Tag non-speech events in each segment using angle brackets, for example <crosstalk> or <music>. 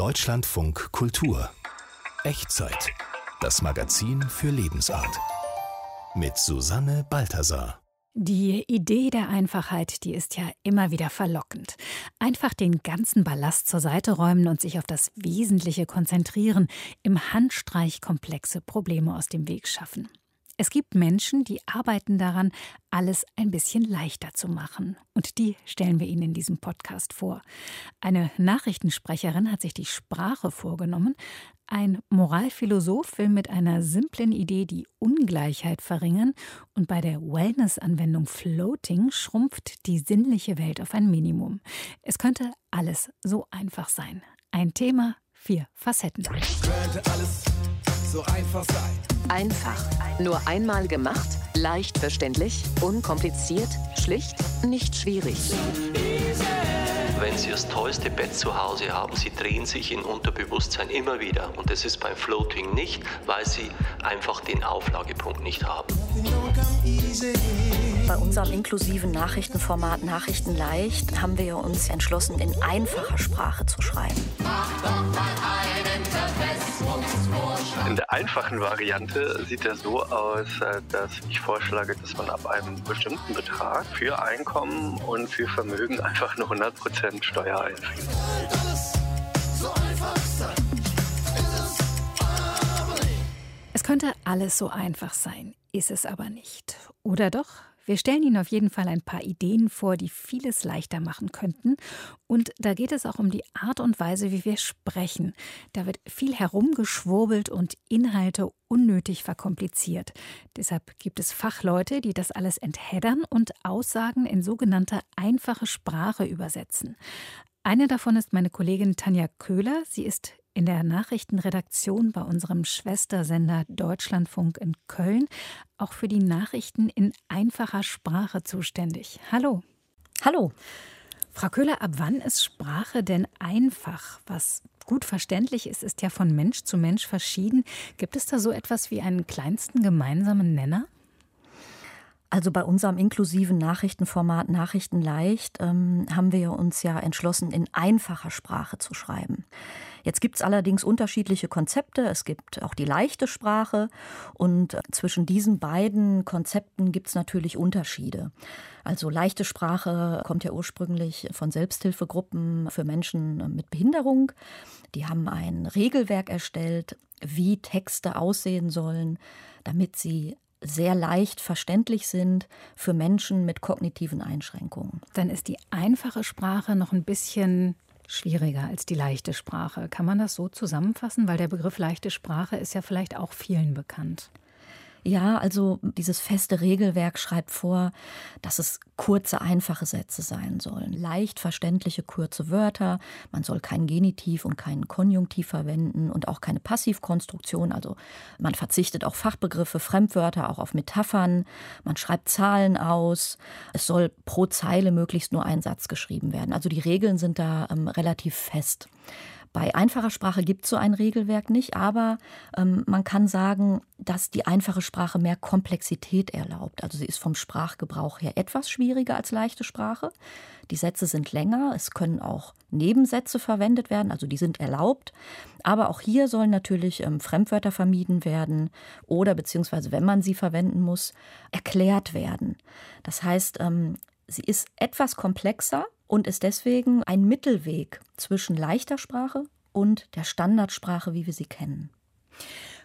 Deutschlandfunk Kultur Echtzeit. Das Magazin für Lebensart. Mit Susanne Balthasar. Die Idee der Einfachheit, die ist ja immer wieder verlockend. Einfach den ganzen Ballast zur Seite räumen und sich auf das Wesentliche konzentrieren, im Handstreich komplexe Probleme aus dem Weg schaffen. Es gibt Menschen, die arbeiten daran, alles ein bisschen leichter zu machen. Und die stellen wir Ihnen in diesem Podcast vor. Eine Nachrichtensprecherin hat sich die Sprache vorgenommen. Ein Moralphilosoph will mit einer simplen Idee die Ungleichheit verringern. Und bei der Wellness-Anwendung Floating schrumpft die sinnliche Welt auf ein Minimum. Es könnte alles so einfach sein. Ein Thema, vier Facetten. Könnte alles so einfach sein. Einfach. Nur einmal gemacht, leicht verständlich, unkompliziert, schlicht, nicht schwierig. Wenn Sie das tollste Bett zu Hause haben, Sie drehen sich in Unterbewusstsein immer wieder. Und das ist beim Floating nicht, weil Sie einfach den Auflagepunkt nicht haben. Bei unserem inklusiven Nachrichtenformat Nachrichten leicht haben wir uns entschlossen, in einfacher Sprache zu schreiben. Mach doch mal einen in der einfachen Variante sieht er so aus, äh, dass ich vorschlage, dass man ab einem bestimmten Betrag für Einkommen und für Vermögen einfach nur 100% Steuer einfriert. Es könnte alles so einfach sein, ist es aber nicht. Oder doch? Wir stellen Ihnen auf jeden Fall ein paar Ideen vor, die vieles leichter machen könnten. Und da geht es auch um die Art und Weise, wie wir sprechen. Da wird viel herumgeschwurbelt und Inhalte unnötig verkompliziert. Deshalb gibt es Fachleute, die das alles entheddern und Aussagen in sogenannte einfache Sprache übersetzen. Eine davon ist meine Kollegin Tanja Köhler. Sie ist in der Nachrichtenredaktion bei unserem Schwestersender Deutschlandfunk in Köln auch für die Nachrichten in einfacher Sprache zuständig. Hallo. Hallo. Frau Köhler, ab wann ist Sprache denn einfach? Was gut verständlich ist, ist ja von Mensch zu Mensch verschieden. Gibt es da so etwas wie einen kleinsten gemeinsamen Nenner? Also bei unserem inklusiven Nachrichtenformat Nachrichten leicht ähm, haben wir uns ja entschlossen, in einfacher Sprache zu schreiben. Jetzt gibt es allerdings unterschiedliche Konzepte. Es gibt auch die leichte Sprache und zwischen diesen beiden Konzepten gibt es natürlich Unterschiede. Also leichte Sprache kommt ja ursprünglich von Selbsthilfegruppen für Menschen mit Behinderung. Die haben ein Regelwerk erstellt, wie Texte aussehen sollen, damit sie sehr leicht verständlich sind für Menschen mit kognitiven Einschränkungen. Dann ist die einfache Sprache noch ein bisschen schwieriger als die leichte Sprache. Kann man das so zusammenfassen? Weil der Begriff leichte Sprache ist ja vielleicht auch vielen bekannt. Ja, also dieses feste Regelwerk schreibt vor, dass es kurze, einfache Sätze sein sollen. Leicht verständliche, kurze Wörter. Man soll kein Genitiv und keinen Konjunktiv verwenden und auch keine Passivkonstruktion. Also man verzichtet auf Fachbegriffe, Fremdwörter, auch auf Metaphern. Man schreibt Zahlen aus. Es soll pro Zeile möglichst nur ein Satz geschrieben werden. Also die Regeln sind da ähm, relativ fest. Bei einfacher Sprache gibt es so ein Regelwerk nicht, aber ähm, man kann sagen, dass die einfache Sprache mehr Komplexität erlaubt. Also sie ist vom Sprachgebrauch her etwas schwieriger als leichte Sprache. Die Sätze sind länger, es können auch Nebensätze verwendet werden, also die sind erlaubt. Aber auch hier sollen natürlich ähm, Fremdwörter vermieden werden oder beziehungsweise, wenn man sie verwenden muss, erklärt werden. Das heißt, ähm, sie ist etwas komplexer, und ist deswegen ein Mittelweg zwischen leichter Sprache und der Standardsprache, wie wir sie kennen.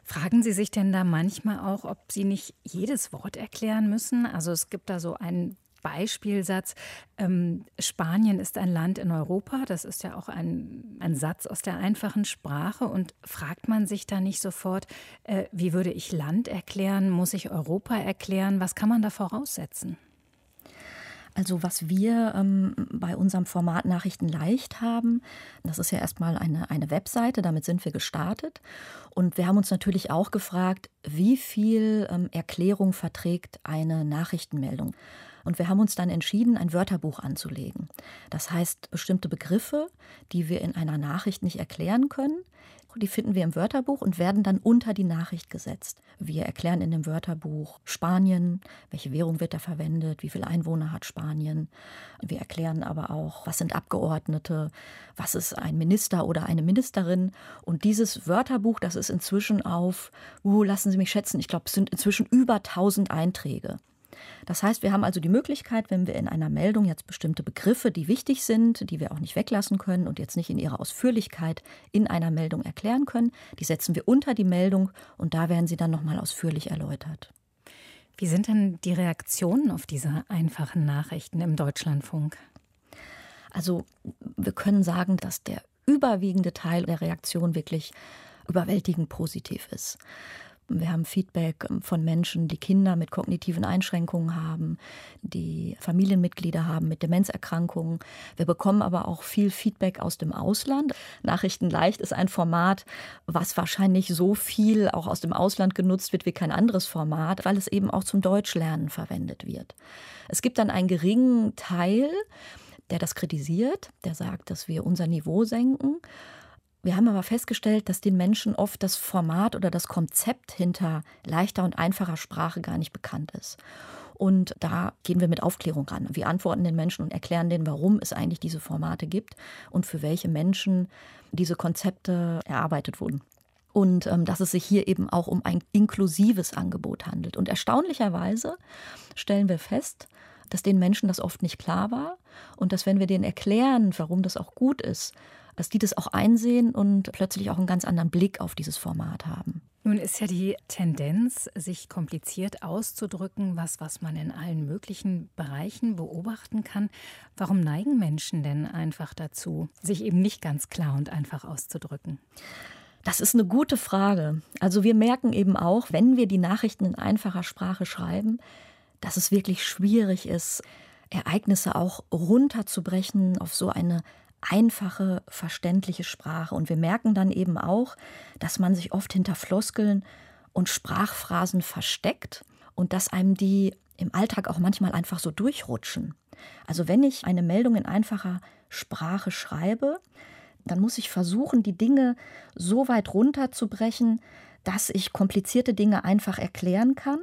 Fragen Sie sich denn da manchmal auch, ob Sie nicht jedes Wort erklären müssen? Also es gibt da so einen Beispielsatz. Ähm, Spanien ist ein Land in Europa. Das ist ja auch ein, ein Satz aus der einfachen Sprache. Und fragt man sich da nicht sofort, äh, wie würde ich Land erklären? Muss ich Europa erklären? Was kann man da voraussetzen? Also was wir ähm, bei unserem Format Nachrichten leicht haben, das ist ja erstmal eine, eine Webseite, damit sind wir gestartet. Und wir haben uns natürlich auch gefragt, wie viel ähm, Erklärung verträgt eine Nachrichtenmeldung. Und wir haben uns dann entschieden, ein Wörterbuch anzulegen. Das heißt, bestimmte Begriffe, die wir in einer Nachricht nicht erklären können, die finden wir im Wörterbuch und werden dann unter die Nachricht gesetzt. Wir erklären in dem Wörterbuch Spanien, welche Währung wird da verwendet, wie viele Einwohner hat Spanien. Wir erklären aber auch, was sind Abgeordnete, was ist ein Minister oder eine Ministerin. Und dieses Wörterbuch, das ist inzwischen auf, uh, lassen Sie mich schätzen, ich glaube, es sind inzwischen über 1000 Einträge. Das heißt, wir haben also die Möglichkeit, wenn wir in einer Meldung jetzt bestimmte Begriffe, die wichtig sind, die wir auch nicht weglassen können und jetzt nicht in ihrer Ausführlichkeit in einer Meldung erklären können, die setzen wir unter die Meldung und da werden sie dann nochmal ausführlich erläutert. Wie sind denn die Reaktionen auf diese einfachen Nachrichten im Deutschlandfunk? Also wir können sagen, dass der überwiegende Teil der Reaktion wirklich überwältigend positiv ist. Wir haben Feedback ähm, von Menschen, die Kinder mit kognitiven Einschränkungen haben, die Familienmitglieder haben mit Demenzerkrankungen. Wir bekommen aber auch viel Feedback aus dem Ausland. Nachrichten leicht ist ein Format, was wahrscheinlich so viel auch aus dem Ausland genutzt wird wie kein anderes Format, weil es eben auch zum Deutschlernen verwendet wird. Es gibt dann einen geringen Teil, der das kritisiert, der sagt, dass wir unser Niveau senken. Wir haben aber festgestellt, dass den Menschen oft das Format oder das Konzept hinter leichter und einfacher Sprache gar nicht bekannt ist. Und da gehen wir mit Aufklärung ran. Wir antworten den Menschen und erklären denen, warum es eigentlich diese Formate gibt und für welche Menschen diese Konzepte erarbeitet wurden. Und ähm, dass es sich hier eben auch um ein inklusives Angebot handelt. Und erstaunlicherweise stellen wir fest, dass den Menschen das oft nicht klar war und dass wenn wir denen erklären, warum das auch gut ist, dass die das auch einsehen und plötzlich auch einen ganz anderen Blick auf dieses Format haben. Nun ist ja die Tendenz, sich kompliziert auszudrücken, was, was man in allen möglichen Bereichen beobachten kann. Warum neigen Menschen denn einfach dazu, sich eben nicht ganz klar und einfach auszudrücken? Das ist eine gute Frage. Also wir merken eben auch, wenn wir die Nachrichten in einfacher Sprache schreiben, dass es wirklich schwierig ist, Ereignisse auch runterzubrechen auf so eine einfache, verständliche Sprache. Und wir merken dann eben auch, dass man sich oft hinter Floskeln und Sprachphrasen versteckt und dass einem die im Alltag auch manchmal einfach so durchrutschen. Also wenn ich eine Meldung in einfacher Sprache schreibe, dann muss ich versuchen, die Dinge so weit runterzubrechen, dass ich komplizierte Dinge einfach erklären kann.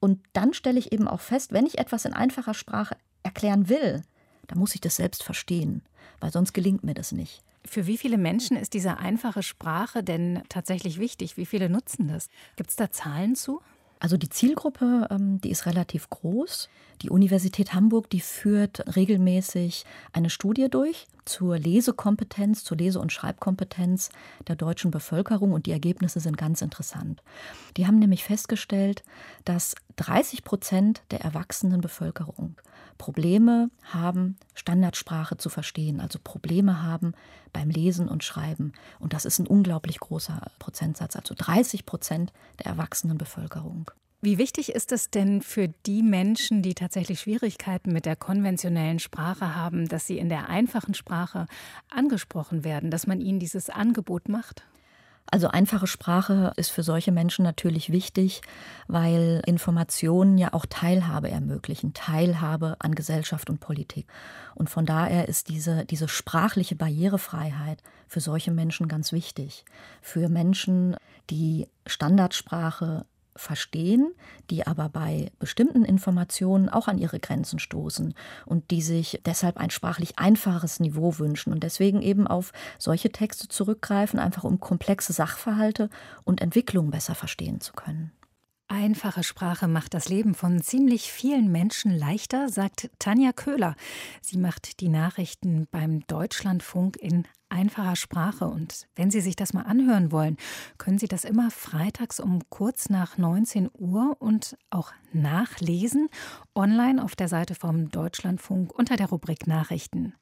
Und dann stelle ich eben auch fest, wenn ich etwas in einfacher Sprache erklären will, dann muss ich das selbst verstehen weil sonst gelingt mir das nicht. Für wie viele Menschen ist diese einfache Sprache denn tatsächlich wichtig? Wie viele nutzen das? Gibt es da Zahlen zu? Also die Zielgruppe, ähm, die ist relativ groß. Die Universität Hamburg, die führt regelmäßig eine Studie durch zur Lesekompetenz, zur Lese- und Schreibkompetenz der deutschen Bevölkerung und die Ergebnisse sind ganz interessant. Die haben nämlich festgestellt, dass 30 Prozent der erwachsenen Bevölkerung Probleme haben, Standardsprache zu verstehen, also Probleme haben beim Lesen und Schreiben. Und das ist ein unglaublich großer Prozentsatz, also 30 Prozent der erwachsenen Bevölkerung. Wie wichtig ist es denn für die Menschen, die tatsächlich Schwierigkeiten mit der konventionellen Sprache haben, dass sie in der einfachen Sprache angesprochen werden, dass man ihnen dieses Angebot macht? Also einfache Sprache ist für solche Menschen natürlich wichtig, weil Informationen ja auch Teilhabe ermöglichen, Teilhabe an Gesellschaft und Politik. Und von daher ist diese, diese sprachliche Barrierefreiheit für solche Menschen ganz wichtig. Für Menschen, die Standardsprache verstehen, die aber bei bestimmten Informationen auch an ihre Grenzen stoßen und die sich deshalb ein sprachlich einfaches Niveau wünschen und deswegen eben auf solche Texte zurückgreifen, einfach um komplexe Sachverhalte und Entwicklungen besser verstehen zu können. Einfache Sprache macht das Leben von ziemlich vielen Menschen leichter, sagt Tanja Köhler. Sie macht die Nachrichten beim Deutschlandfunk in einfacher Sprache. Und wenn Sie sich das mal anhören wollen, können Sie das immer freitags um kurz nach 19 Uhr und auch nachlesen, online auf der Seite vom Deutschlandfunk unter der Rubrik Nachrichten.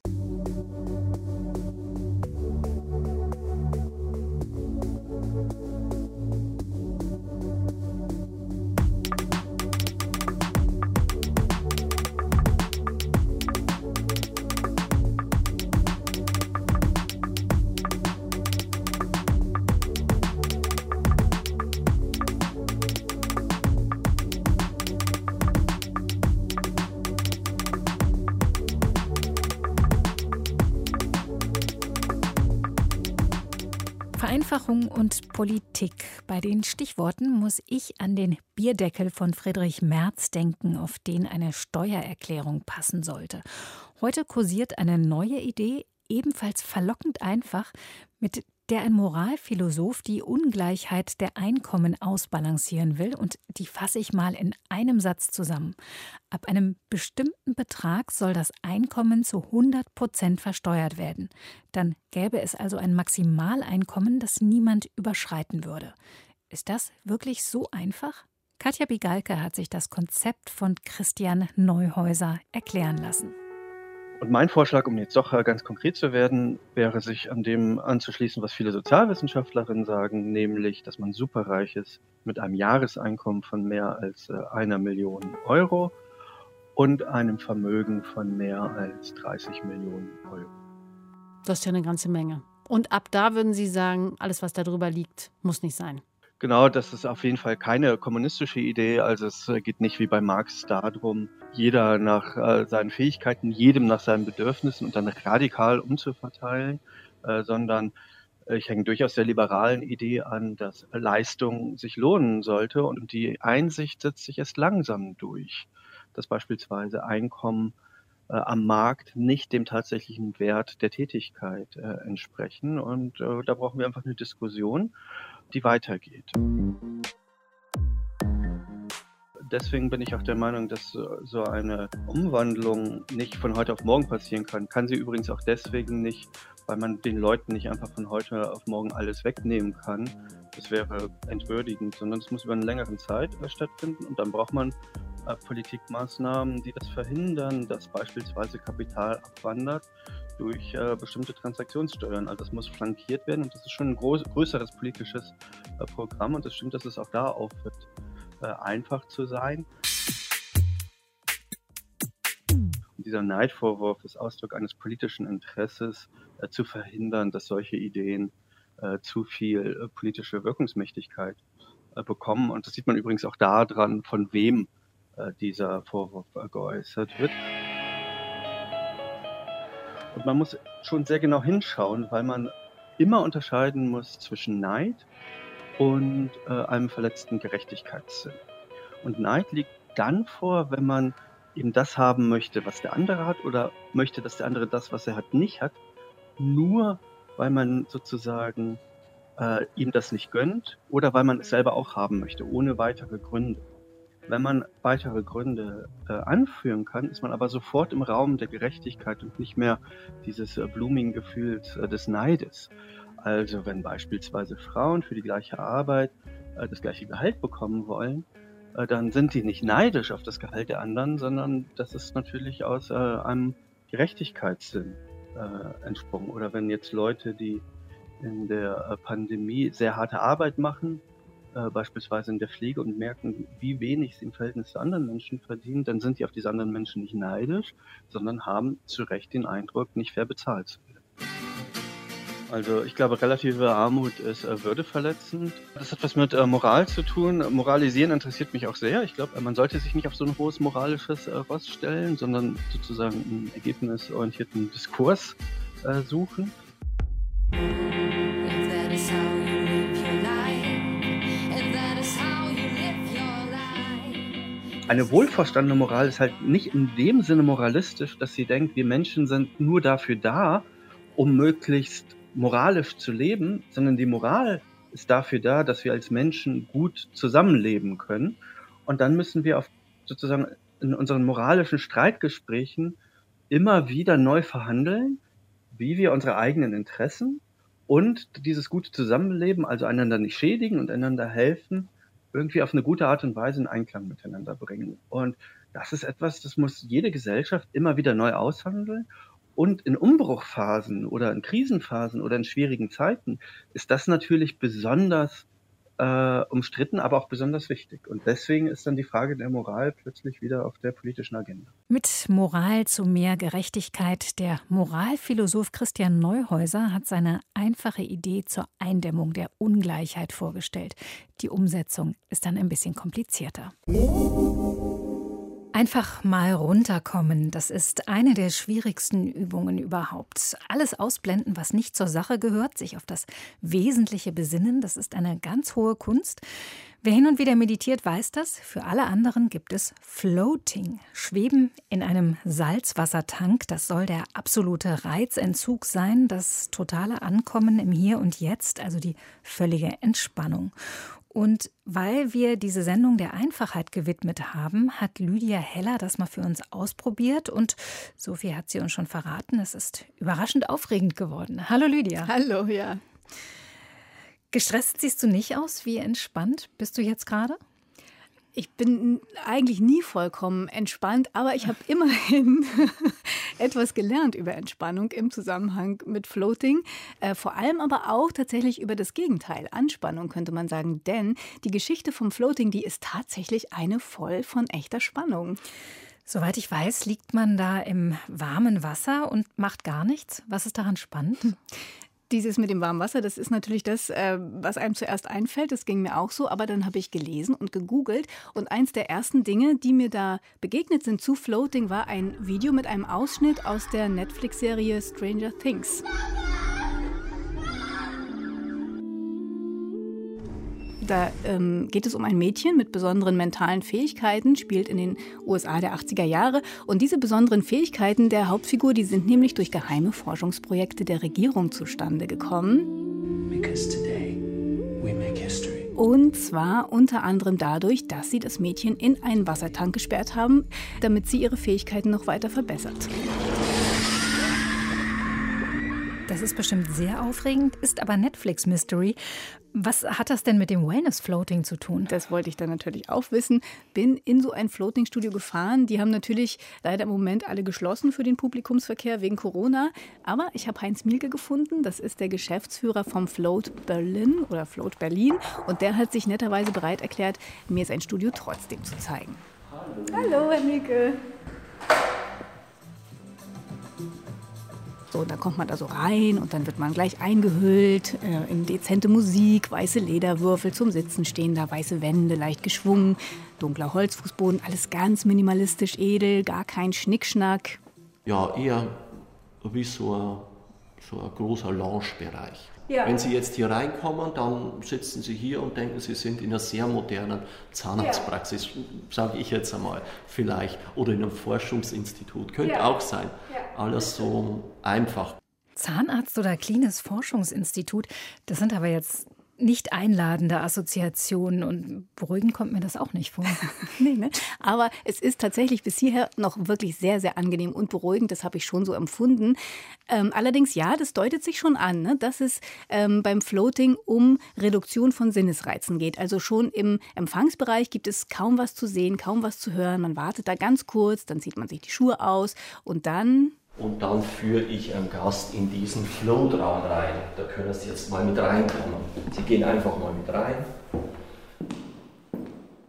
Vereinfachung und Politik. Bei den Stichworten muss ich an den Bierdeckel von Friedrich Merz denken, auf den eine Steuererklärung passen sollte. Heute kursiert eine neue Idee, ebenfalls verlockend einfach, mit der ein Moralphilosoph die Ungleichheit der Einkommen ausbalancieren will, und die fasse ich mal in einem Satz zusammen. Ab einem bestimmten Betrag soll das Einkommen zu 100 Prozent versteuert werden. Dann gäbe es also ein Maximaleinkommen, das niemand überschreiten würde. Ist das wirklich so einfach? Katja Bigalke hat sich das Konzept von Christian Neuhäuser erklären lassen. Und mein Vorschlag, um jetzt doch äh, ganz konkret zu werden, wäre sich an dem anzuschließen, was viele Sozialwissenschaftlerinnen sagen, nämlich, dass man superreich ist mit einem Jahreseinkommen von mehr als äh, einer Million Euro und einem Vermögen von mehr als 30 Millionen Euro. Das ist ja eine ganze Menge. Und ab da würden Sie sagen, alles, was darüber liegt, muss nicht sein. Genau, das ist auf jeden Fall keine kommunistische Idee. Also es äh, geht nicht wie bei Marx darum, jeder nach äh, seinen Fähigkeiten, jedem nach seinen Bedürfnissen und dann radikal umzuverteilen, äh, sondern ich hänge durchaus der liberalen Idee an, dass Leistung sich lohnen sollte und die Einsicht setzt sich erst langsam durch, dass beispielsweise Einkommen am Markt nicht dem tatsächlichen Wert der Tätigkeit entsprechen. Und da brauchen wir einfach eine Diskussion die weitergeht. Deswegen bin ich auch der Meinung, dass so eine Umwandlung nicht von heute auf morgen passieren kann. Kann sie übrigens auch deswegen nicht, weil man den Leuten nicht einfach von heute auf morgen alles wegnehmen kann. Das wäre entwürdigend, sondern es muss über eine längere Zeit stattfinden und dann braucht man äh, Politikmaßnahmen, die das verhindern, dass beispielsweise Kapital abwandert durch äh, bestimmte Transaktionssteuern. Also das muss flankiert werden und das ist schon ein groß, größeres politisches äh, Programm und es stimmt, dass es auch da aufhört, äh, einfach zu sein. Und dieser Neidvorwurf ist Ausdruck eines politischen Interesses, äh, zu verhindern, dass solche Ideen äh, zu viel äh, politische Wirkungsmächtigkeit bekommen. Und das sieht man übrigens auch daran, von wem dieser Vorwurf geäußert wird. Und man muss schon sehr genau hinschauen, weil man immer unterscheiden muss zwischen Neid und äh, einem verletzten Gerechtigkeitssinn. Und Neid liegt dann vor, wenn man eben das haben möchte, was der andere hat, oder möchte, dass der andere das, was er hat, nicht hat, nur weil man sozusagen äh, ihm das nicht gönnt oder weil man es selber auch haben möchte, ohne weitere Gründe. Wenn man weitere Gründe äh, anführen kann, ist man aber sofort im Raum der Gerechtigkeit und nicht mehr dieses äh, blumigen Gefühls äh, des Neides. Also wenn beispielsweise Frauen für die gleiche Arbeit äh, das gleiche Gehalt bekommen wollen, äh, dann sind die nicht neidisch auf das Gehalt der anderen, sondern das ist natürlich aus äh, einem Gerechtigkeitssinn entsprungen. Oder wenn jetzt Leute, die in der Pandemie sehr harte Arbeit machen, äh, beispielsweise in der Pflege und merken, wie wenig sie im Verhältnis zu anderen Menschen verdienen, dann sind die auf diese anderen Menschen nicht neidisch, sondern haben zu Recht den Eindruck, nicht fair bezahlt zu werden. Also ich glaube, relative Armut ist äh, würdeverletzend. Das hat was mit äh, Moral zu tun. Moralisieren interessiert mich auch sehr. Ich glaube, man sollte sich nicht auf so ein hohes moralisches äh, Ross stellen, sondern sozusagen einen ergebnisorientierten Diskurs äh, suchen. Eine wohlverstandene Moral ist halt nicht in dem Sinne moralistisch, dass sie denkt, wir Menschen sind nur dafür da, um möglichst moralisch zu leben, sondern die Moral ist dafür da, dass wir als Menschen gut zusammenleben können. Und dann müssen wir auf, sozusagen in unseren moralischen Streitgesprächen immer wieder neu verhandeln, wie wir unsere eigenen Interessen und dieses gute Zusammenleben, also einander nicht schädigen und einander helfen, irgendwie auf eine gute Art und Weise in Einklang miteinander bringen. Und das ist etwas, das muss jede Gesellschaft immer wieder neu aushandeln. Und in Umbruchphasen oder in Krisenphasen oder in schwierigen Zeiten ist das natürlich besonders äh, umstritten, aber auch besonders wichtig. Und deswegen ist dann die Frage der Moral plötzlich wieder auf der politischen Agenda. Mit Moral zu mehr Gerechtigkeit. Der Moralphilosoph Christian Neuhäuser hat seine einfache Idee zur Eindämmung der Ungleichheit vorgestellt. Die Umsetzung ist dann ein bisschen komplizierter. Einfach mal runterkommen, das ist eine der schwierigsten Übungen überhaupt. Alles ausblenden, was nicht zur Sache gehört, sich auf das Wesentliche besinnen, das ist eine ganz hohe Kunst. Wer hin und wieder meditiert, weiß das. Für alle anderen gibt es Floating. Schweben in einem Salzwassertank, das soll der absolute Reizentzug sein, das totale Ankommen im Hier und Jetzt, also die völlige Entspannung. Und weil wir diese Sendung der Einfachheit gewidmet haben, hat Lydia Heller das mal für uns ausprobiert und so viel hat sie uns schon verraten. Es ist überraschend aufregend geworden. Hallo Lydia. Hallo, ja. Gestresst siehst du nicht aus. Wie entspannt bist du jetzt gerade? Ich bin eigentlich nie vollkommen entspannt, aber ich habe immerhin <laughs> etwas gelernt über Entspannung im Zusammenhang mit Floating. Äh, vor allem aber auch tatsächlich über das Gegenteil, Anspannung könnte man sagen. Denn die Geschichte vom Floating, die ist tatsächlich eine voll von echter Spannung. Soweit ich weiß, liegt man da im warmen Wasser und macht gar nichts. Was ist daran spannend? <laughs> Dieses mit dem warmen Wasser, das ist natürlich das, äh, was einem zuerst einfällt. Das ging mir auch so. Aber dann habe ich gelesen und gegoogelt. Und eins der ersten Dinge, die mir da begegnet sind zu Floating, war ein Video mit einem Ausschnitt aus der Netflix-Serie Stranger Things. Da ähm, geht es um ein Mädchen mit besonderen mentalen Fähigkeiten, spielt in den USA der 80er Jahre. Und diese besonderen Fähigkeiten der Hauptfigur, die sind nämlich durch geheime Forschungsprojekte der Regierung zustande gekommen. Und zwar unter anderem dadurch, dass sie das Mädchen in einen Wassertank gesperrt haben, damit sie ihre Fähigkeiten noch weiter verbessert. Das ist bestimmt sehr aufregend, ist aber Netflix Mystery. Was hat das denn mit dem Wellness Floating zu tun? Das wollte ich dann natürlich auch wissen. Bin in so ein Floating-Studio gefahren. Die haben natürlich leider im Moment alle geschlossen für den Publikumsverkehr wegen Corona. Aber ich habe Heinz Mielke gefunden. Das ist der Geschäftsführer vom Float Berlin oder Float Berlin. Und der hat sich netterweise bereit erklärt, mir sein Studio trotzdem zu zeigen. Hallo, Hallo Herr Mielke. So, da kommt man da so rein und dann wird man gleich eingehüllt äh, in dezente Musik, weiße Lederwürfel zum Sitzen stehen da, weiße Wände, leicht geschwungen, dunkler Holzfußboden, alles ganz minimalistisch edel, gar kein Schnickschnack. Ja, eher wie so ein, so ein großer Lounge-Bereich. Ja. Wenn Sie jetzt hier reinkommen, dann sitzen Sie hier und denken, Sie sind in einer sehr modernen Zahnarztpraxis, ja. sage ich jetzt einmal, vielleicht, oder in einem Forschungsinstitut, könnte ja. auch sein. Alles so einfach. Zahnarzt oder Klines Forschungsinstitut, das sind aber jetzt nicht einladende Assoziationen und beruhigend kommt mir das auch nicht vor. <laughs> nee, ne? Aber es ist tatsächlich bis hierher noch wirklich sehr, sehr angenehm und beruhigend. Das habe ich schon so empfunden. Ähm, allerdings, ja, das deutet sich schon an, ne? dass es ähm, beim Floating um Reduktion von Sinnesreizen geht. Also schon im Empfangsbereich gibt es kaum was zu sehen, kaum was zu hören. Man wartet da ganz kurz, dann zieht man sich die Schuhe aus und dann und dann führe ich einen Gast in diesen Floatraum rein. Da können Sie jetzt mal mit reinkommen. Sie gehen einfach mal mit rein.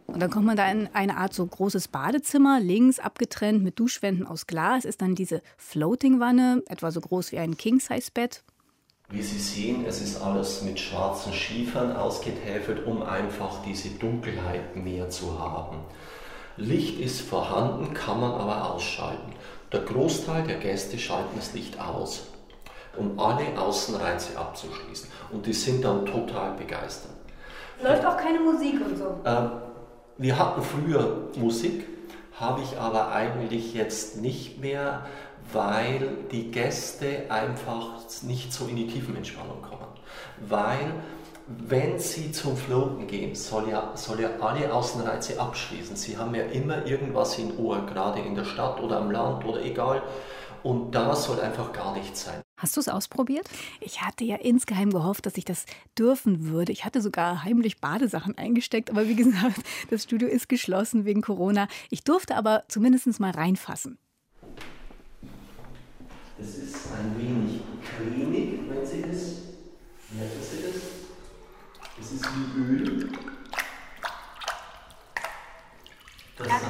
Und dann kommt man da in eine Art so großes Badezimmer, links abgetrennt mit Duschwänden aus Glas, ist dann diese Floating-Wanne, etwa so groß wie ein King-Size-Bett. Wie Sie sehen, es ist alles mit schwarzen Schiefern ausgetäfelt, um einfach diese Dunkelheit mehr zu haben. Licht ist vorhanden, kann man aber ausschalten. Der Großteil der Gäste schalten das Licht aus, um alle Außenreize abzuschließen. Und die sind dann total begeistert. Läuft auch keine Musik und so? Ähm, wir hatten früher Musik, habe ich aber eigentlich jetzt nicht mehr, weil die Gäste einfach nicht so in die Tiefenentspannung kommen. Weil wenn Sie zum Floaten gehen, soll ja, soll ja alle Außenreize abschließen. Sie haben ja immer irgendwas in Ohr, gerade in der Stadt oder am Land oder egal. Und da soll einfach gar nichts sein. Hast du es ausprobiert? Ich hatte ja insgeheim gehofft, dass ich das dürfen würde. Ich hatte sogar heimlich Badesachen eingesteckt, aber wie <laughs> gesagt, das Studio ist geschlossen wegen Corona. Ich durfte aber zumindest mal reinfassen. Es ist ein wenig cremig, wenn Sie das, merken Sie das? Es ist wie Öl. Das ganz,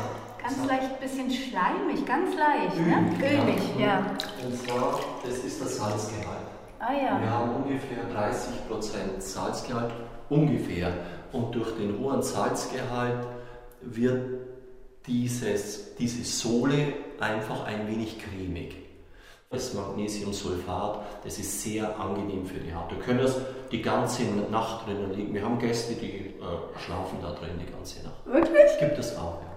ganz leicht ein bisschen schleimig, ganz leicht, Öl, ne? Ölig, ja. ja. Und zwar, das ist das Salzgehalt. Ah ja. Wir haben ungefähr 30% Salzgehalt, ungefähr. Und durch den hohen Salzgehalt wird dieses, diese Sohle einfach ein wenig cremig. Das Magnesiumsulfat, das ist sehr angenehm für die Haut. Wir können das die ganze Nacht drinnen liegen. Wir haben Gäste, die äh, schlafen da drin die ganze Nacht. Wirklich? Gibt es auch, ja.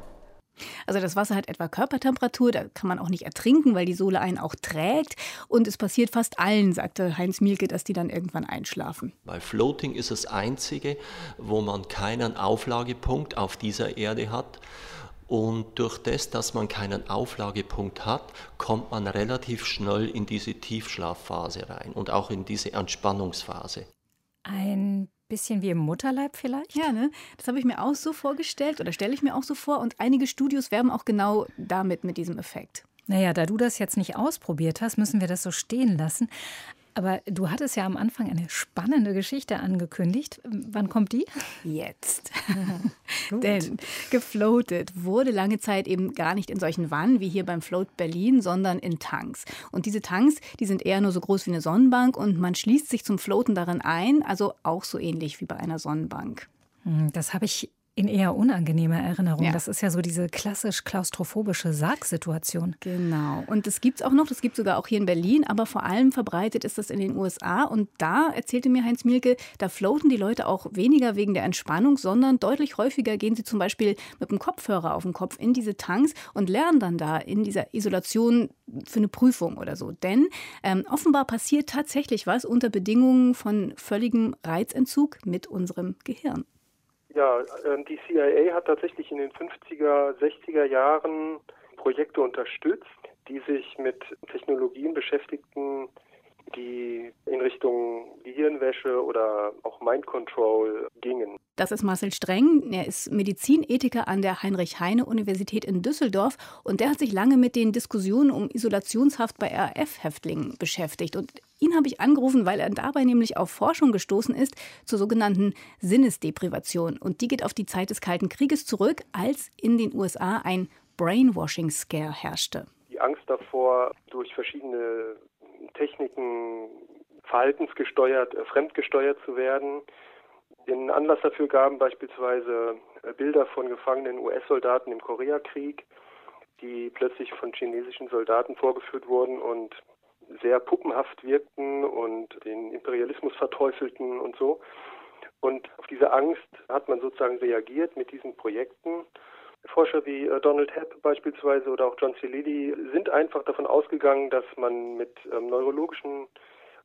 Also das Wasser hat etwa Körpertemperatur, da kann man auch nicht ertrinken, weil die Sohle einen auch trägt. Und es passiert fast allen, sagte Heinz Mielke, dass die dann irgendwann einschlafen. Bei Floating ist das einzige, wo man keinen Auflagepunkt auf dieser Erde hat. Und durch das, dass man keinen Auflagepunkt hat, kommt man relativ schnell in diese Tiefschlafphase rein und auch in diese Entspannungsphase. Ein bisschen wie im Mutterleib vielleicht? Ja, ne? Das habe ich mir auch so vorgestellt oder stelle ich mir auch so vor. Und einige Studios werben auch genau damit, mit diesem Effekt. Naja, da du das jetzt nicht ausprobiert hast, müssen wir das so stehen lassen. Aber du hattest ja am Anfang eine spannende Geschichte angekündigt. Wann kommt die? Jetzt. <laughs> Denn gefloatet wurde lange Zeit eben gar nicht in solchen Wannen wie hier beim Float Berlin, sondern in Tanks. Und diese Tanks, die sind eher nur so groß wie eine Sonnenbank und man schließt sich zum Floaten darin ein, also auch so ähnlich wie bei einer Sonnenbank. Hm, das habe ich in eher unangenehmer Erinnerung. Ja. Das ist ja so diese klassisch klaustrophobische Sargsituation. Genau. Und das gibt es auch noch, das gibt es sogar auch hier in Berlin, aber vor allem verbreitet ist das in den USA. Und da erzählte mir Heinz Mielke, da floaten die Leute auch weniger wegen der Entspannung, sondern deutlich häufiger gehen sie zum Beispiel mit dem Kopfhörer auf dem Kopf in diese Tanks und lernen dann da in dieser Isolation für eine Prüfung oder so. Denn ähm, offenbar passiert tatsächlich was unter Bedingungen von völligem Reizentzug mit unserem Gehirn. Ja, ähm, die CIA hat tatsächlich in den 50er, 60er Jahren Projekte unterstützt, die sich mit Technologien beschäftigten, die in Richtung Gehirnwäsche oder auch Mind Control gingen. Das ist Marcel Streng. Er ist Medizinethiker an der Heinrich-Heine-Universität in Düsseldorf und der hat sich lange mit den Diskussionen um Isolationshaft bei RAF-Häftlingen beschäftigt. Und ihn habe ich angerufen, weil er dabei nämlich auf Forschung gestoßen ist zur sogenannten Sinnesdeprivation. Und die geht auf die Zeit des Kalten Krieges zurück, als in den USA ein Brainwashing-Scare herrschte. Die Angst davor, durch verschiedene Techniken verhaltensgesteuert, äh, fremdgesteuert zu werden. Den Anlass dafür gaben beispielsweise äh, Bilder von gefangenen US-Soldaten im Koreakrieg, die plötzlich von chinesischen Soldaten vorgeführt wurden und sehr puppenhaft wirkten und den Imperialismus verteufelten und so. Und auf diese Angst hat man sozusagen reagiert mit diesen Projekten Forscher wie äh, Donald Hepp beispielsweise oder auch John C. Lilly sind einfach davon ausgegangen, dass man mit ähm, neurologischen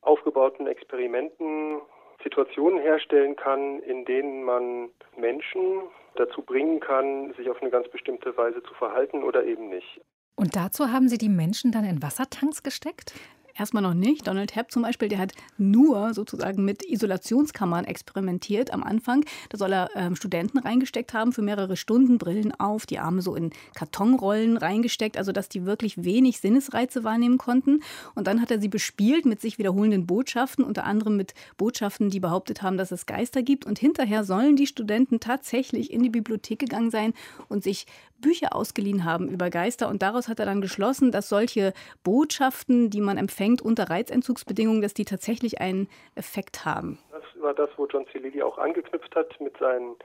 aufgebauten Experimenten Situationen herstellen kann, in denen man Menschen dazu bringen kann, sich auf eine ganz bestimmte Weise zu verhalten oder eben nicht. Und dazu haben Sie die Menschen dann in Wassertanks gesteckt? Erstmal noch nicht. Donald Hepp zum Beispiel, der hat nur sozusagen mit Isolationskammern experimentiert am Anfang. Da soll er ähm, Studenten reingesteckt haben für mehrere Stunden, Brillen auf, die Arme so in Kartonrollen reingesteckt, also dass die wirklich wenig Sinnesreize wahrnehmen konnten. Und dann hat er sie bespielt mit sich wiederholenden Botschaften, unter anderem mit Botschaften, die behauptet haben, dass es Geister gibt. Und hinterher sollen die Studenten tatsächlich in die Bibliothek gegangen sein und sich Bücher ausgeliehen haben über Geister. Und daraus hat er dann geschlossen, dass solche Botschaften, die man empfängt, unter Reizentzugsbedingungen, dass die tatsächlich einen Effekt haben. Das war das, wo John C. Lilly auch angeknüpft hat mit seinen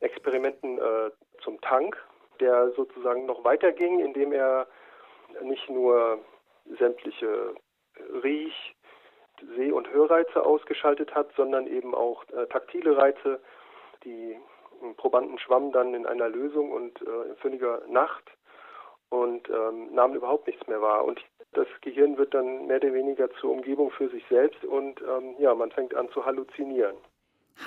Experimenten äh, zum Tank, der sozusagen noch weiterging, indem er nicht nur sämtliche Riech-, Seh- und Hörreize ausgeschaltet hat, sondern eben auch äh, taktile Reize. Die Probanden schwammen dann in einer Lösung und äh, in völliger Nacht und ähm, nahmen überhaupt nichts mehr wahr. Und das Gehirn wird dann mehr oder weniger zur Umgebung für sich selbst und ähm, ja, man fängt an zu halluzinieren.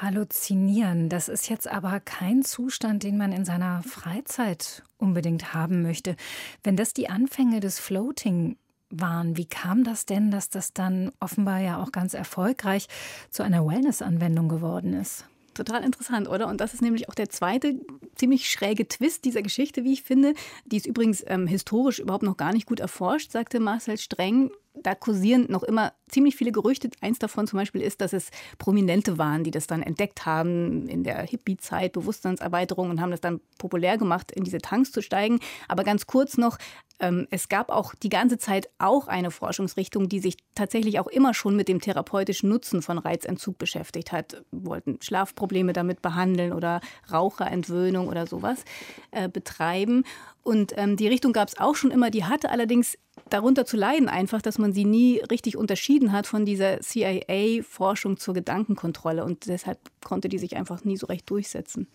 Halluzinieren, das ist jetzt aber kein Zustand, den man in seiner Freizeit unbedingt haben möchte. Wenn das die Anfänge des Floating waren, wie kam das denn, dass das dann offenbar ja auch ganz erfolgreich zu einer Wellness-Anwendung geworden ist? Total interessant, oder? Und das ist nämlich auch der zweite ziemlich schräge Twist dieser Geschichte, wie ich finde. Die ist übrigens ähm, historisch überhaupt noch gar nicht gut erforscht, sagte Marcel Streng da kursieren noch immer ziemlich viele Gerüchte. Eins davon zum Beispiel ist, dass es Prominente waren, die das dann entdeckt haben in der Hippie-Zeit, Bewusstseinserweiterung und haben das dann populär gemacht, in diese Tanks zu steigen. Aber ganz kurz noch, ähm, es gab auch die ganze Zeit auch eine Forschungsrichtung, die sich tatsächlich auch immer schon mit dem therapeutischen Nutzen von Reizentzug beschäftigt hat. Wollten Schlafprobleme damit behandeln oder Raucherentwöhnung oder sowas äh, betreiben. Und ähm, die Richtung gab es auch schon immer. Die hatte allerdings darunter zu leiden, einfach, dass man sie nie richtig unterschieden hat von dieser CIA-Forschung zur Gedankenkontrolle. Und deshalb konnte die sich einfach nie so recht durchsetzen.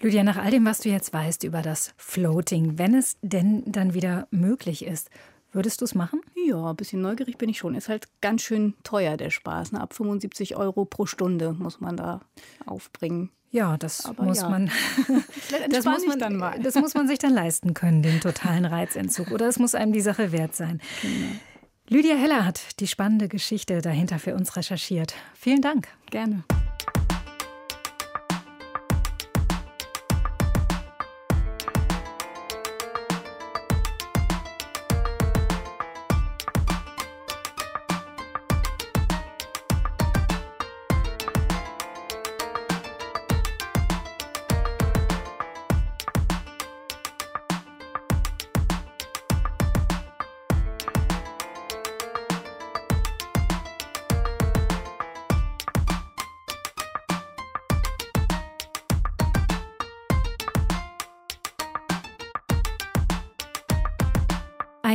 Lydia, nach all dem, was du jetzt weißt über das Floating, wenn es denn dann wieder möglich ist, würdest du es machen? Ja, ein bisschen neugierig bin ich schon. Ist halt ganz schön teuer, der Spaß. Ne? Ab 75 Euro pro Stunde muss man da aufbringen. Ja, das Aber muss ja. man. <laughs> das muss man dann mal. Das muss man sich dann leisten können, den totalen Reizentzug. Oder es muss einem die Sache wert sein. Genau. Lydia Heller hat die spannende Geschichte dahinter für uns recherchiert. Vielen Dank. Gerne.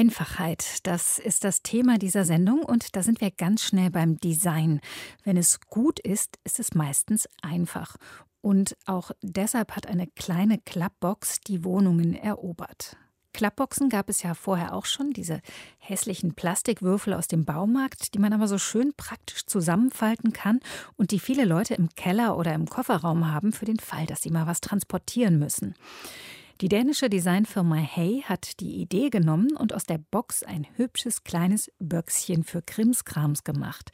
Einfachheit, das ist das Thema dieser Sendung und da sind wir ganz schnell beim Design. Wenn es gut ist, ist es meistens einfach. Und auch deshalb hat eine kleine Klappbox die Wohnungen erobert. Klappboxen gab es ja vorher auch schon, diese hässlichen Plastikwürfel aus dem Baumarkt, die man aber so schön praktisch zusammenfalten kann und die viele Leute im Keller oder im Kofferraum haben für den Fall, dass sie mal was transportieren müssen. Die dänische Designfirma Hey hat die Idee genommen und aus der Box ein hübsches kleines Böckschen für Krimskrams gemacht.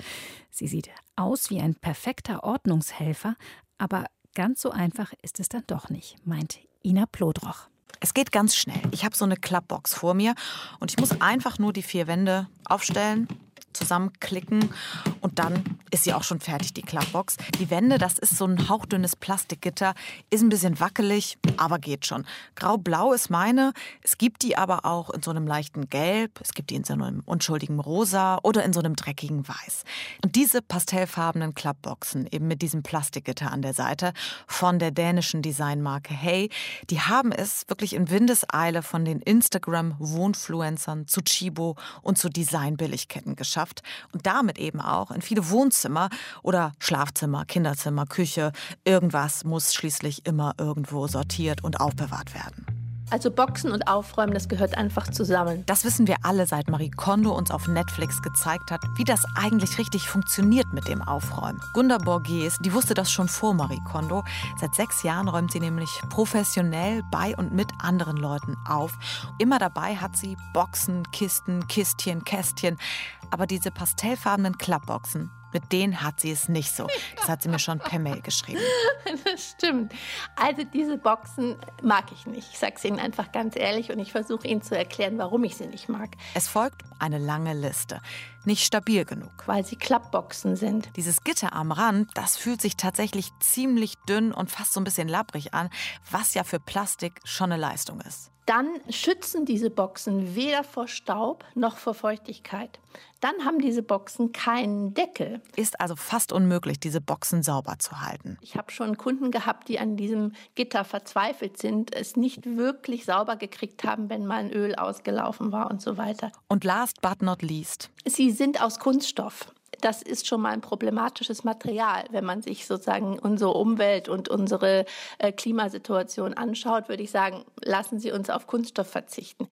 Sie sieht aus wie ein perfekter Ordnungshelfer, aber ganz so einfach ist es dann doch nicht, meint Ina Plodroch. Es geht ganz schnell. Ich habe so eine Klappbox vor mir und ich muss einfach nur die vier Wände aufstellen, zusammenklicken und dann ist sie auch schon fertig, die Klappbox. Die Wände, das ist so ein hauchdünnes Plastikgitter, ist ein bisschen wackelig, aber geht schon. Grau-blau ist meine. Es gibt die aber auch in so einem leichten Gelb, es gibt die in so einem unschuldigen Rosa oder in so einem dreckigen Weiß. Und diese pastellfarbenen Klappboxen, eben mit diesem Plastikgitter an der Seite von der dänischen Designmarke Hey, die haben es wirklich in Windeseile von den Instagram-Wohnfluencern zu Chibo und zu Designbilligketten geschafft und damit eben auch in viele Wohnzimmer oder Schlafzimmer, Kinderzimmer, Küche. Irgendwas muss schließlich immer irgendwo sortiert und aufbewahrt werden. Also Boxen und Aufräumen, das gehört einfach zusammen. Das wissen wir alle, seit Marie Kondo uns auf Netflix gezeigt hat, wie das eigentlich richtig funktioniert mit dem Aufräumen. Gunda Borges, die wusste das schon vor Marie Kondo. Seit sechs Jahren räumt sie nämlich professionell bei und mit anderen Leuten auf. Immer dabei hat sie Boxen, Kisten, Kistchen, Kästchen. Aber diese pastellfarbenen Klappboxen, mit denen hat sie es nicht so. Das hat sie mir schon per Mail geschrieben. <laughs> Das stimmt. Also diese Boxen mag ich nicht. Ich sage es Ihnen einfach ganz ehrlich und ich versuche Ihnen zu erklären, warum ich sie nicht mag. Es folgt eine lange Liste. Nicht stabil genug. Weil sie Klappboxen sind. Dieses Gitter am Rand, das fühlt sich tatsächlich ziemlich dünn und fast so ein bisschen labbrig an, was ja für Plastik schon eine Leistung ist. Dann schützen diese Boxen weder vor Staub noch vor Feuchtigkeit. Dann haben diese Boxen keinen Deckel. Ist also fast unmöglich, diese Boxen sauber zu halten. Ich habe schon Kunden gehabt, die an diesem Gitter verzweifelt sind, es nicht wirklich sauber gekriegt haben, wenn mal ein Öl ausgelaufen war und so weiter. Und last but not least. Sie sind aus Kunststoff das ist schon mal ein problematisches Material. Wenn man sich sozusagen unsere Umwelt und unsere äh, Klimasituation anschaut, würde ich sagen, lassen Sie uns auf Kunststoff verzichten.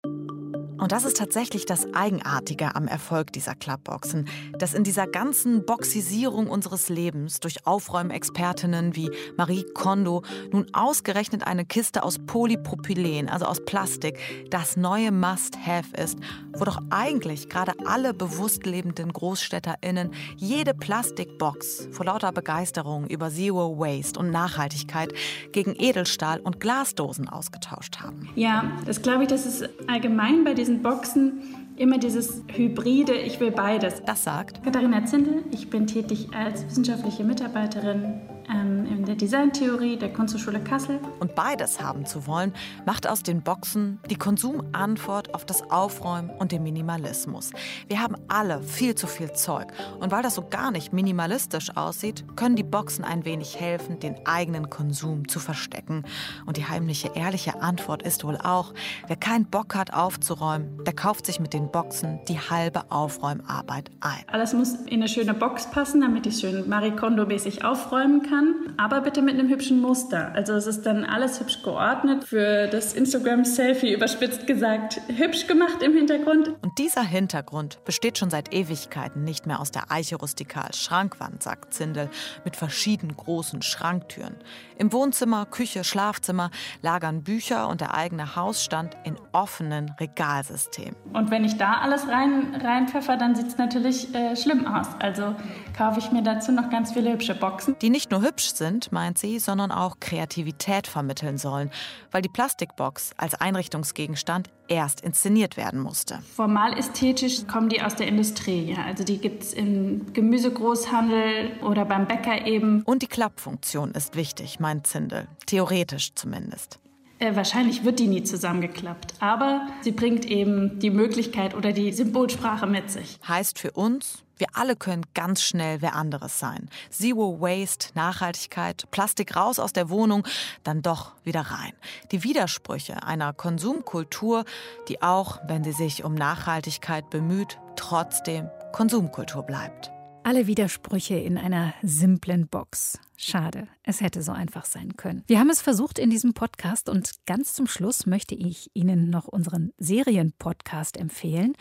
Und das ist tatsächlich das Eigenartige am Erfolg dieser Clubboxen, dass in dieser ganzen Boxisierung unseres Lebens durch Aufräumexpertinnen wie Marie Kondo nun ausgerechnet eine Kiste aus Polypropylen, also aus Plastik, das neue Must-Have ist, wo doch eigentlich gerade alle bewusst lebenden GroßstädterInnen jede Plastikbox vor lauter Begeisterung über Zero Waste und Nachhaltigkeit gegen Edelstahl und Glasdosen ausgetauscht haben. Ja, das glaube ich, das ist allgemein bei diesen Boxen immer dieses Hybride, ich will beides. Das sagt Katharina Zindel. Ich bin tätig als wissenschaftliche Mitarbeiterin in der Designtheorie der Kunsthochschule Kassel. Und beides haben zu wollen, macht aus den Boxen die Konsumantwort auf das Aufräumen und den Minimalismus. Wir haben alle viel zu viel Zeug. Und weil das so gar nicht minimalistisch aussieht, können die Boxen ein wenig helfen, den eigenen Konsum zu verstecken. Und die heimliche, ehrliche Antwort ist wohl auch, wer keinen Bock hat aufzuräumen, der kauft sich mit den Boxen die halbe Aufräumarbeit ein. Alles muss in eine schöne Box passen, damit ich schön Marie Kondo-mäßig aufräumen kann kann, aber bitte mit einem hübschen Muster. Also es ist dann alles hübsch geordnet, für das Instagram-Selfie überspitzt gesagt, hübsch gemacht im Hintergrund. Und dieser Hintergrund besteht schon seit Ewigkeiten nicht mehr aus der Eiche rustikal Schrankwand, sagt Zindel, mit verschiedenen großen Schranktüren. Im Wohnzimmer, Küche, Schlafzimmer lagern Bücher und der eigene Hausstand in offenen Regalsystemen. Und wenn ich da alles rein, reinpfeffer, dann sieht es natürlich äh, schlimm aus. Also kaufe ich mir dazu noch ganz viele hübsche Boxen. Die nicht nur hübsch sind, meint sie, sondern auch Kreativität vermitteln sollen, weil die Plastikbox als Einrichtungsgegenstand erst inszeniert werden musste. Formal ästhetisch kommen die aus der Industrie. Ja. Also die gibt es im Gemüsegroßhandel oder beim Bäcker eben. Und die Klappfunktion ist wichtig, meint Zindel. Theoretisch zumindest. Äh, wahrscheinlich wird die nie zusammengeklappt, aber sie bringt eben die Möglichkeit oder die Symbolsprache mit sich. Heißt für uns, wir alle können ganz schnell wer anderes sein. Zero Waste, Nachhaltigkeit, Plastik raus aus der Wohnung, dann doch wieder rein. Die Widersprüche einer Konsumkultur, die auch, wenn sie sich um Nachhaltigkeit bemüht, trotzdem Konsumkultur bleibt. Alle Widersprüche in einer simplen Box. Schade, es hätte so einfach sein können. Wir haben es versucht in diesem Podcast und ganz zum Schluss möchte ich Ihnen noch unseren Serienpodcast empfehlen.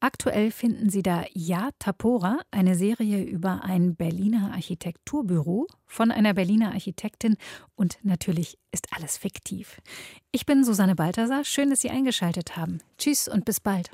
Aktuell finden Sie da Ja Tapora, eine Serie über ein Berliner Architekturbüro von einer Berliner Architektin und natürlich ist alles fiktiv. Ich bin Susanne Balthasar, schön, dass Sie eingeschaltet haben. Tschüss und bis bald.